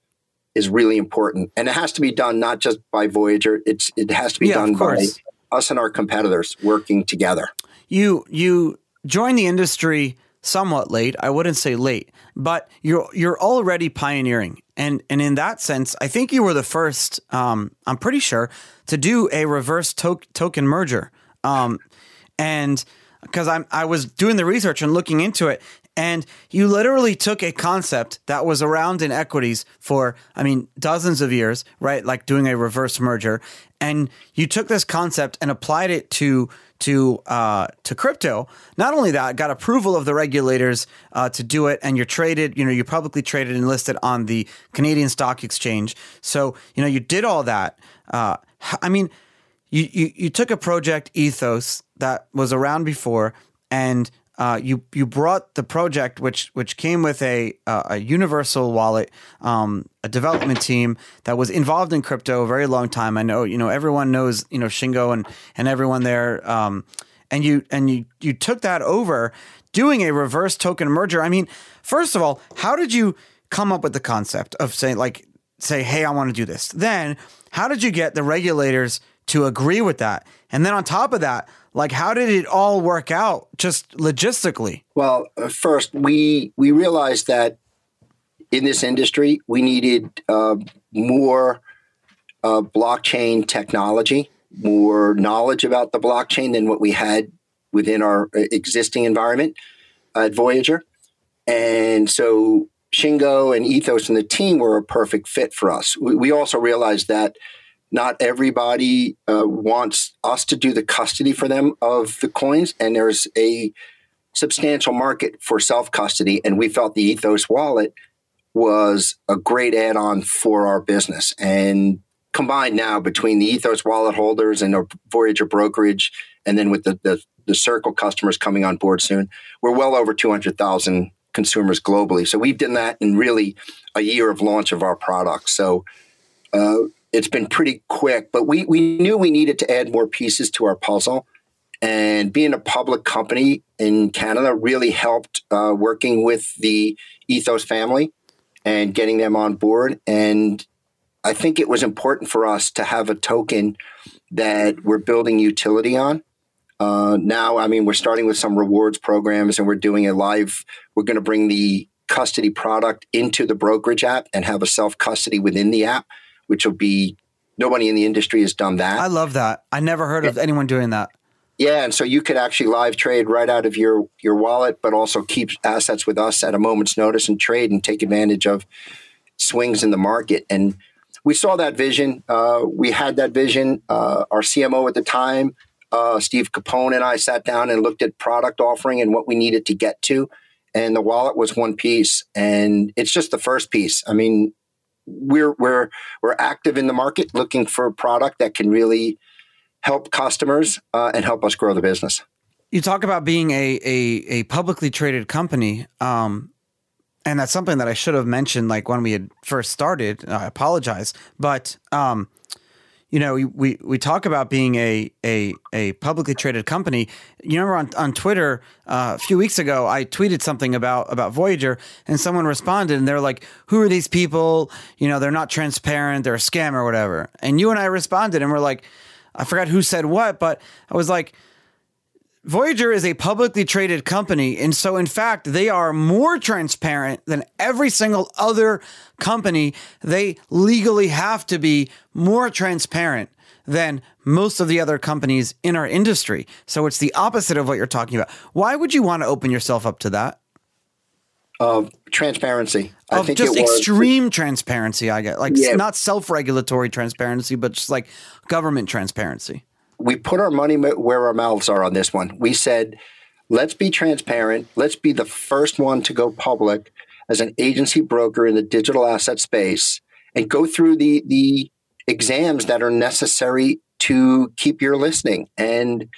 is really important, and it has to be done not just by Voyager. It's it has to be yeah, done by us and our competitors working together. You you joined the industry somewhat late. I wouldn't say late, but you're you're already pioneering, and and in that sense, I think you were the first. Um, I'm pretty sure to do a reverse to- token merger, um, and because I'm I was doing the research and looking into it, and you literally took a concept that was around in equities for, I mean, dozens of years, right? Like doing a reverse merger, and you took this concept and applied it to to uh, to crypto. Not only that, got approval of the regulators uh, to do it, and you're traded. You know, you're publicly traded and listed on the Canadian Stock Exchange. So you know, you did all that. Uh, I mean, you, you you took a project ethos that was around before and uh, you you brought the project, which which came with a uh, a universal wallet, um, a development team that was involved in crypto a very long time. I know you know everyone knows you know Shingo and and everyone there, um, and you and you you took that over, doing a reverse token merger. I mean, first of all, how did you come up with the concept of saying like say, hey, I want to do this? Then how did you get the regulators to agree with that? And then on top of that, like, how did it all work out just logistically? Well, uh, first, we we realized that in this industry, we needed uh, more uh, blockchain technology, more knowledge about the blockchain than what we had within our uh, existing environment at Voyager. And so Shingo and Ethos and the team were a perfect fit for us. We, we also realized that not everybody uh, wants us to do the custody for them of the coins, and there's a substantial market for self custody. And we felt the Ethos wallet was a great add on for our business. And combined now between the Ethos wallet holders and our Voyager brokerage, and then with the, the, the Circle customers coming on board soon, we're well over 200,000 consumers globally. So we've done that in really a year of launch of our product. So uh, it's been pretty quick, but we, we knew we needed to add more pieces to our puzzle. And being a public company in Canada really helped uh, working with the Ethos family and getting them on board. And I think it was important for us to have a token that we're building utility on. Uh, now, I mean, we're starting with some rewards programs and we're doing a live, we're going to bring the custody product into the brokerage app and have a self custody within the app which will be nobody in the industry has done that. I love that. I never heard of anyone doing that. Yeah, and so you could actually live trade right out of your your wallet, but also keep assets with us at a moment's notice and trade and take advantage of swings in the market. And we saw that vision. Uh, we had that vision. Uh, our CMO at the time, uh, Steve Capone, and I sat down and looked at product offering and what we needed to get to. And the wallet was one piece, and it's just the first piece. I mean, we're we're we're active in the market looking for a product that can really help customers uh, and help us grow the business. You talk about being a a, a publicly traded company, um, and that's something that I should have mentioned like when we had first started. I apologize, but um, you know, we, we talk about being a, a, a publicly traded company. You remember on, on Twitter uh, a few weeks ago, I tweeted something about, about Voyager and someone responded and they're like, who are these people? You know, they're not transparent. They're a scam or whatever. And you and I responded and we're like, I forgot who said what, but I was like, Voyager is a publicly traded company. And so, in fact, they are more transparent than every single other company. They legally have to be more transparent than most of the other companies in our industry. So, it's the opposite of what you're talking about. Why would you want to open yourself up to that? Of transparency. Of just extreme transparency, I get. Like, yeah. not self regulatory transparency, but just like government transparency we put our money where our mouths are on this one. We said, let's be transparent. Let's be the first one to go public as an agency broker in the digital asset space and go through the the exams that are necessary to keep your listing. And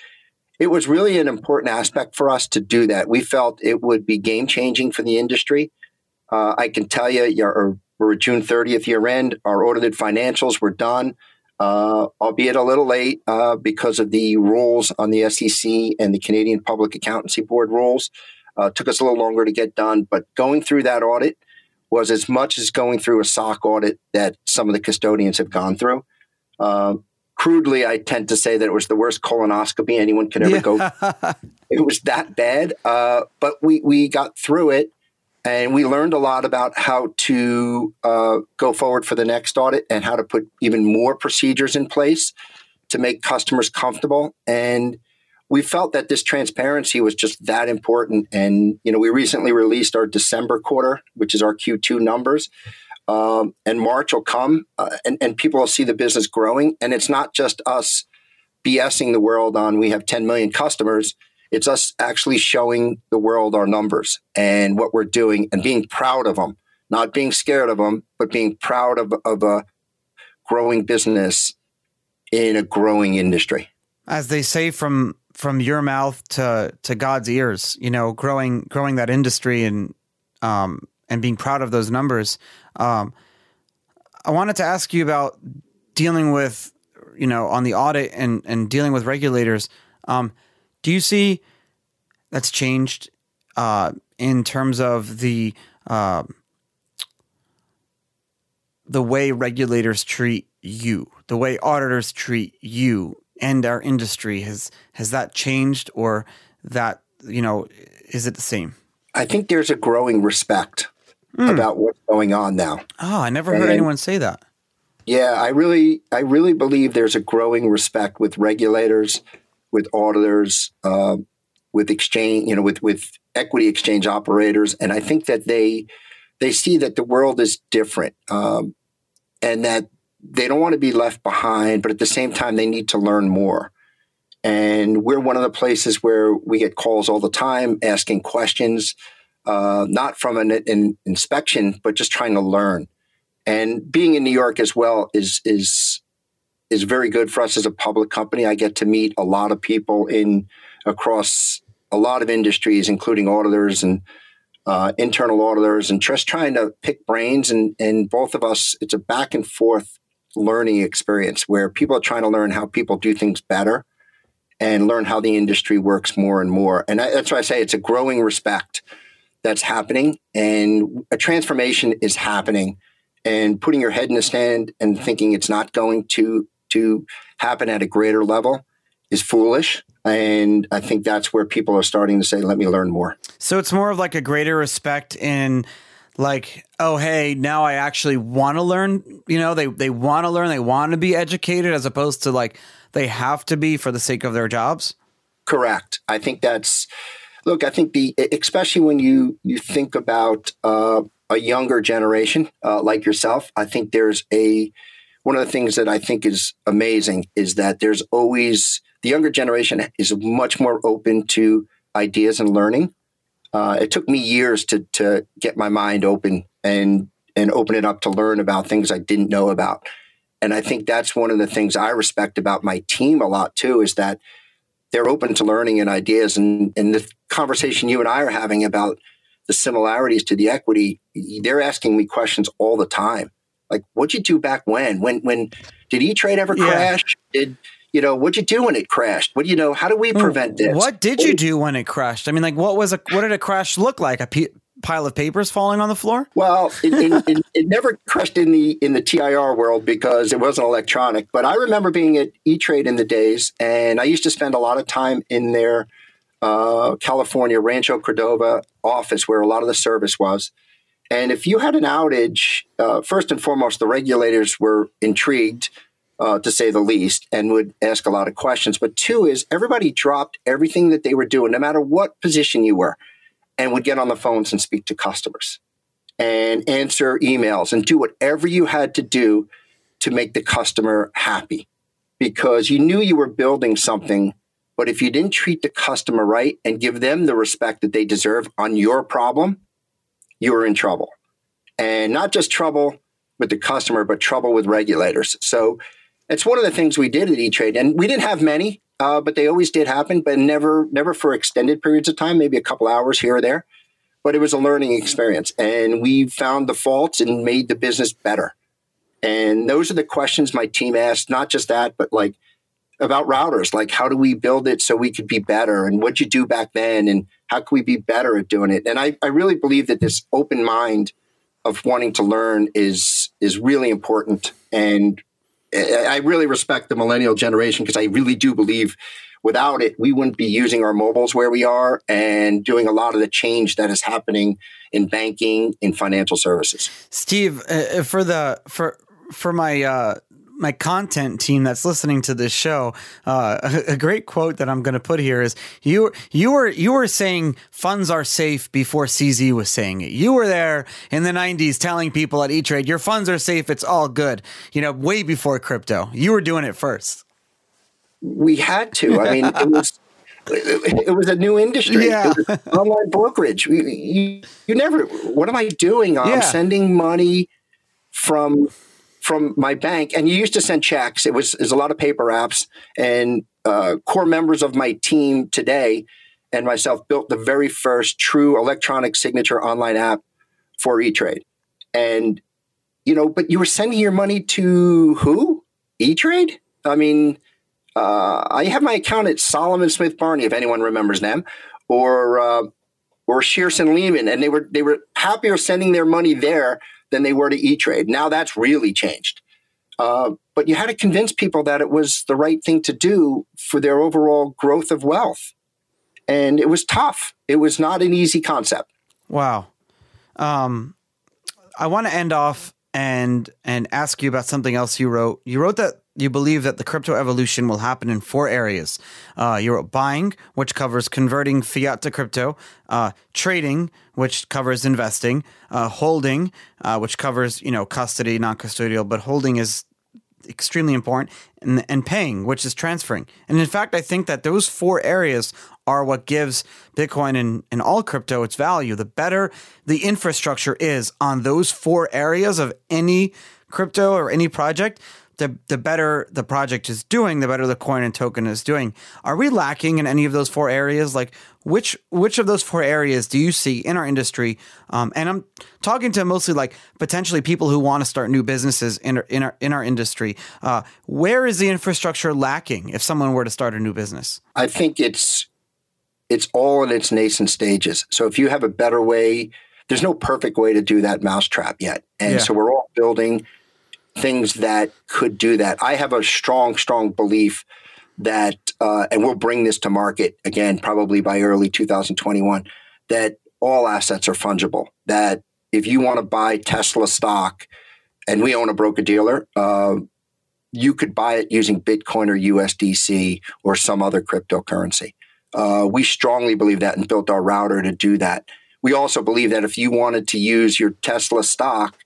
it was really an important aspect for us to do that. We felt it would be game changing for the industry. Uh, I can tell you, we're June 30th year end. Our audited financials were done uh, albeit a little late uh, because of the rules on the SEC and the Canadian Public Accountancy Board rules. Uh, took us a little longer to get done, but going through that audit was as much as going through a SOC audit that some of the custodians have gone through. Uh, crudely, I tend to say that it was the worst colonoscopy anyone could ever yeah. go. it was that bad, uh, but we we got through it, and we learned a lot about how to uh, go forward for the next audit and how to put even more procedures in place to make customers comfortable. And we felt that this transparency was just that important. And you know, we recently released our December quarter, which is our Q2 numbers. Um, and March will come, uh, and, and people will see the business growing. And it's not just us BSing the world on we have 10 million customers. It's us actually showing the world our numbers and what we're doing and being proud of them, not being scared of them, but being proud of, of a growing business in a growing industry. As they say from from your mouth to to God's ears, you know, growing growing that industry and um, and being proud of those numbers. Um, I wanted to ask you about dealing with, you know, on the audit and, and dealing with regulators. Um, do you see that's changed uh, in terms of the uh, the way regulators treat you, the way auditors treat you and our industry has has that changed or that you know is it the same? I think there's a growing respect mm. about what's going on now. Oh, I never heard and, anyone say that. Yeah, I really, I really believe there's a growing respect with regulators, with auditors, uh, with exchange, you know, with with equity exchange operators, and I think that they they see that the world is different, um, and that they don't want to be left behind, but at the same time, they need to learn more. And we're one of the places where we get calls all the time asking questions uh, not from an, an, inspection, but just trying to learn. And being in New York as well is is is very good for us as a public company. I get to meet a lot of people in across a lot of industries, including auditors and uh, internal auditors, and just trying to pick brains. And and both of us, it's a back and forth learning experience where people are trying to learn how people do things better and learn how the industry works more and more. And I, that's why I say it's a growing respect that's happening and a transformation is happening and putting your head in the sand and thinking it's not going to to happen at a greater level is foolish. And i think that's where people are starting to say let me learn more. So it's more of like a greater respect in like oh hey now i actually want to learn you know they they want to learn they want to be educated as opposed to like they have to be for the sake of their jobs? Correct. I think that's Look, I think the especially when you you think about uh, a younger generation uh, like yourself, I think there's a one of the things that I think is amazing is that there's always the younger generation is much more open to ideas and learning. Uh, it took me years to to get my mind open and and open it up to learn about things I didn't know about. And I think that's one of the things I respect about my team a lot too is that they're open to learning and ideas. And, and the conversation you and I are having about the similarities to the equity, they're asking me questions all the time. Like, what'd you do back when? When when did E Trade ever yeah. crash? Did you know what'd you do when it crashed? What do you know? How do we prevent this? What did you do when it crashed? I mean, like, what was a what did a crash look like? A pile of papers falling on the floor? Well, it, it, it, it, never crashed in the in the TIR world because it wasn't electronic. But I remember being at E Trade in the days, and I used to spend a lot of time in their uh, California Rancho Cordova office where a lot of the service was. And if you had an outage, uh, first and foremost, the regulators were intrigued. Uh, to say the least, and would ask a lot of questions. But two is everybody dropped everything that they were doing, no matter what position you were and would get on the phones and speak to customers and answer emails and do whatever you had to do to make the customer happy because you knew you were building something. But if you didn't treat the customer right and give them the respect that they deserve on your problem, you were in trouble. And not just trouble with the customer, but trouble with regulators. So it's one of the things we did at E-Trade. And we didn't have many uh, but they always did happen, but never never for extended periods of time, maybe a couple hours here or there. But it was a learning experience, and we found the faults and made the business better. And those are the questions my team asked. Not just that, but like about routers, like how do we build it so we could be better, and what'd you do back then, and how can we be better at doing it? And I, I really believe that this open mind of wanting to learn is is really important and I really respect the millennial generation because I really do believe without it, we wouldn't be using our mobiles where we are and doing a lot of the change that is happening in banking, in financial services. Steve, uh, uh for the for for my uh, my content team that's listening to this show, uh, a, a, great quote that I'm going to put here is you you were you were saying funds are safe before CZ was saying it. You were there in the 90s telling people at E Trade your funds are safe, it's all good. You know, way before crypto. You were doing it first. We had to. I mean, it was it was a new industry. Yeah. online brokerage. You, you, never, what am I doing? I'm yeah. sending money from from my bank, and you used to send checks. It was, it was a lot of paper apps, and uh, core members of my team today and myself built the very first true electronic signature online app for E-Trade. And, you know, but you were sending your money to who? E-Trade? I mean, uh, I have my account at Salomon Smith Barney, if anyone remembers them, or uh, or Shearson Lehman, and they were they were happier sending their money there than they were to E Trade. Now that's really changed. Uh, but you had to convince people that it was the right thing to do for their overall growth of wealth. And it was tough. It was not an easy concept. Wow. Um, I want to end off and and ask you about something else you wrote. You wrote that you believe that the crypto evolution will happen in four areas. Uh, you wrote buying, which covers converting fiat to crypto, uh, trading, which covers investing, uh, holding, uh, which covers you know custody, non-custodial, but holding is extremely important, and, and paying, which is transferring. And in fact, I think that those four areas are what gives Bitcoin and, and all crypto its value. The better the infrastructure is on those four areas of any crypto or any project, the the better the project is doing, the better the coin and token is doing. Are we lacking in any of those four areas? Like which which of those four areas do you see in our industry? Um, and I'm talking to mostly like potentially people who want to start new businesses in our, in our in our industry. Uh, where is the infrastructure lacking if someone were to start a new business? I think it's it's all in its nascent stages. So if you have a better way, there's no perfect way to do that mousetrap yet, and yeah. so we're all building things that could do that. I have a strong, strong belief that, uh, and we'll bring this to market again, probably by early 2021, that all assets are fungible. That if you want to buy Tesla stock, and we own a broker dealer, uh, you could buy it using Bitcoin or USDC or some other cryptocurrency. Uh, we strongly believe that and built our router to do that. We also believe that if you wanted to use your Tesla stock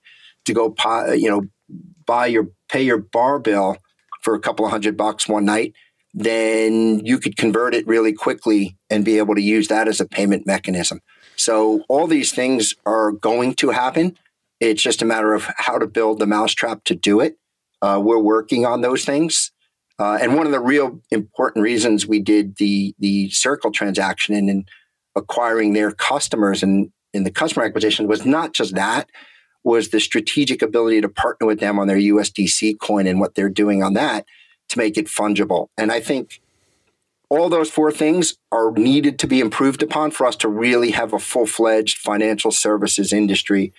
to go, you know, buy your pay your bar bill for a couple of hundred bucks one night, then you could convert it really quickly and be able to use that as a payment mechanism. So all these things are going to happen. It's just a matter of how to build the mousetrap to do it. Uh, we're working on those things. Uh, and one of the real important reasons we did the the Circle transaction and in acquiring their customers and in the customer acquisition was not just that, was the strategic ability to partner with them on their USDC coin and what they're doing on that to make it fungible. And I think all those four things are needed to be improved upon for us to really have a full fledged financial services industry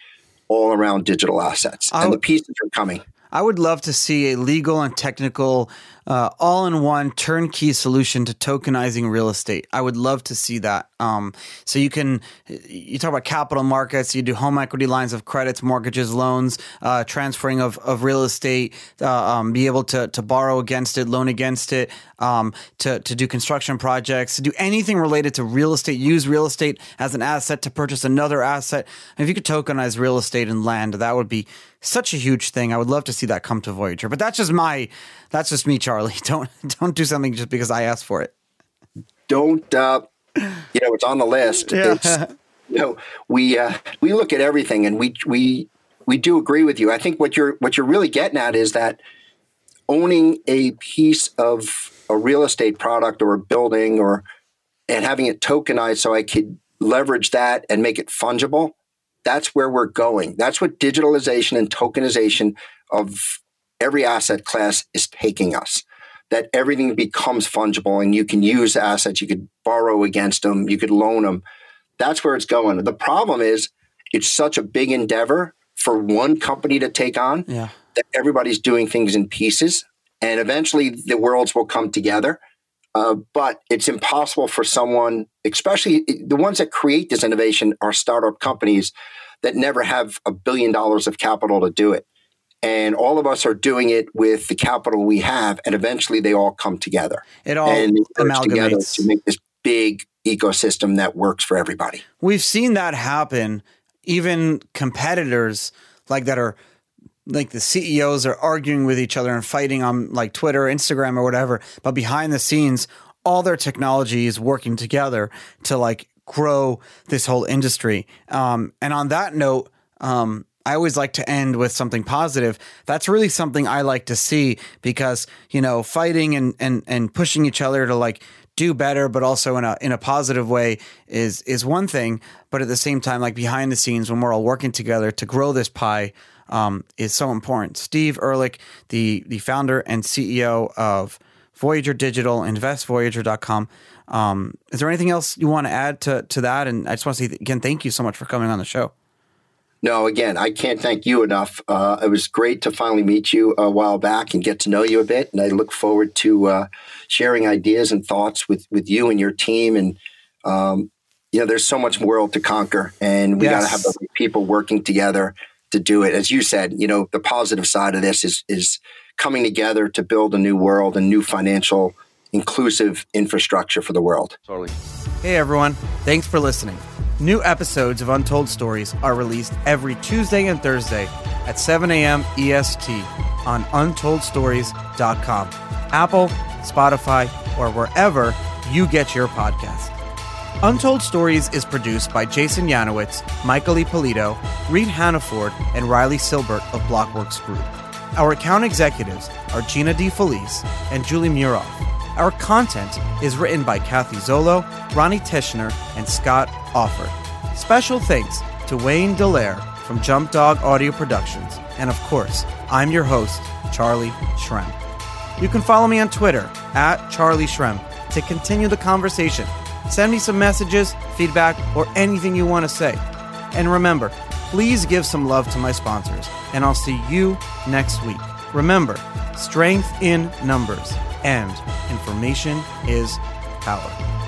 all around digital assets. and the pieces are coming. I would love to see a legal and technical uh, all-in-one turnkey solution to tokenizing real estate. I would love to see that. Um, so you can you talk about capital markets, you do home equity lines of credits, mortgages, loans, uh, transferring of, of real estate, uh, um, be able to to borrow against it, loan against it, um, to to do construction projects, to do anything related to real estate. Use real estate as an asset to purchase another asset. And if you could tokenize real estate and land, that would be such a huge thing. I would love to see that come to Voyager. But that's just my that's just me, Charlie. Don't don't do something just because I asked for it. Don't uh, you know it's on the list. Yeah. It's, you know, we uh, we look at everything and we we we do agree with you. I think what you're what you're really getting at is that owning a piece of a real estate product or a building or and having it tokenized so I could leverage that and make it fungible. That's where we're going. That's what digitalization and tokenization of every asset class is taking us. That everything becomes fungible and you can use assets, you could borrow against them, you could loan them. That's where it's going. The problem is it's such a big endeavor for one company to take on yeah. that everybody's doing things in pieces, and eventually the worlds will come together. Uh, but it's impossible for someone, especially the ones that create this innovation, are startup companies that never have a billion dollars of capital to do it. And all of us are doing it with the capital we have, and eventually they all come together. It all and together to make this big ecosystem that works for everybody. We've seen that happen. Even competitors like that are like the CEOs are arguing with each other and fighting on like Twitter, Instagram, or whatever. But behind the scenes, all their technology is working together to like grow this whole industry. Um, and on that note, um, I always like to end with something positive. That's really something I like to see because you know fighting and and and pushing each other to like do better, but also in a in a positive way is is one thing. But at the same time, like behind the scenes, when we're all working together to grow this pie, um, is so important. Steve Ehrlich, the the founder and CEO of Voyager Digital, investvoyager.com. Um, is there anything else you want to add to to that? And I just want to say again, thank you so much for coming on the show. No, again, I can't thank you enough. Uh, it was great to finally meet you a while back and get to know you a bit. And I look forward to uh, sharing ideas and thoughts with, with you and your team. And, um, you know, there's so much world to conquer, and we Yes. got to have the right people working together to do it. As you said, you know, the positive side of this is is coming together to build a new world, a new financial inclusive infrastructure for the world. Totally. Hey everyone, thanks for listening. New episodes of Untold Stories are released every Tuesday and Thursday at 7 a.m. EST on untoldstories.com, Apple, Spotify, or wherever you get your podcast. Untold Stories is produced by Jason Yanowitz, Michael Ippolito, Reed Hannaford, and Riley Silbert of Blockworks Group. Our account executives are Gina DeFelice and Julie Muroff. Our content is written by Kathy Zolo, Ronnie Tishner, and Scott Offer. Special thanks to Wayne Delaire from Jump Dog Audio Productions. And of course, I'm your host, Charlie Shrem. You can follow me on Twitter at Charlie Shrem to continue the conversation. Send me some messages, feedback, or anything you want to say. And remember, please give some love to my sponsors, and I'll see you next week. Remember, strength in numbers and information is power.